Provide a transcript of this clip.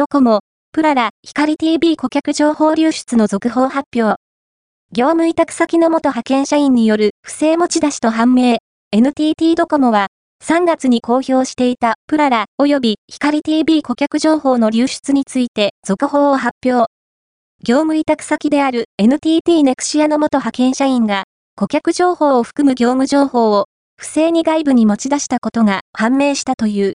ドコモ、プララ、光 TV 顧客情報流出の続報発表。業務委託先の元派遣社員による不正持ち出しと判明。NTT ドコモは、3月に公表していたプララ及び光 TV 顧客情報の流出について続報を発表。業務委託先である NTT ネクシアの元派遣社員が顧客情報を含む業務情報を不正に外部に持ち出したことが判明したという。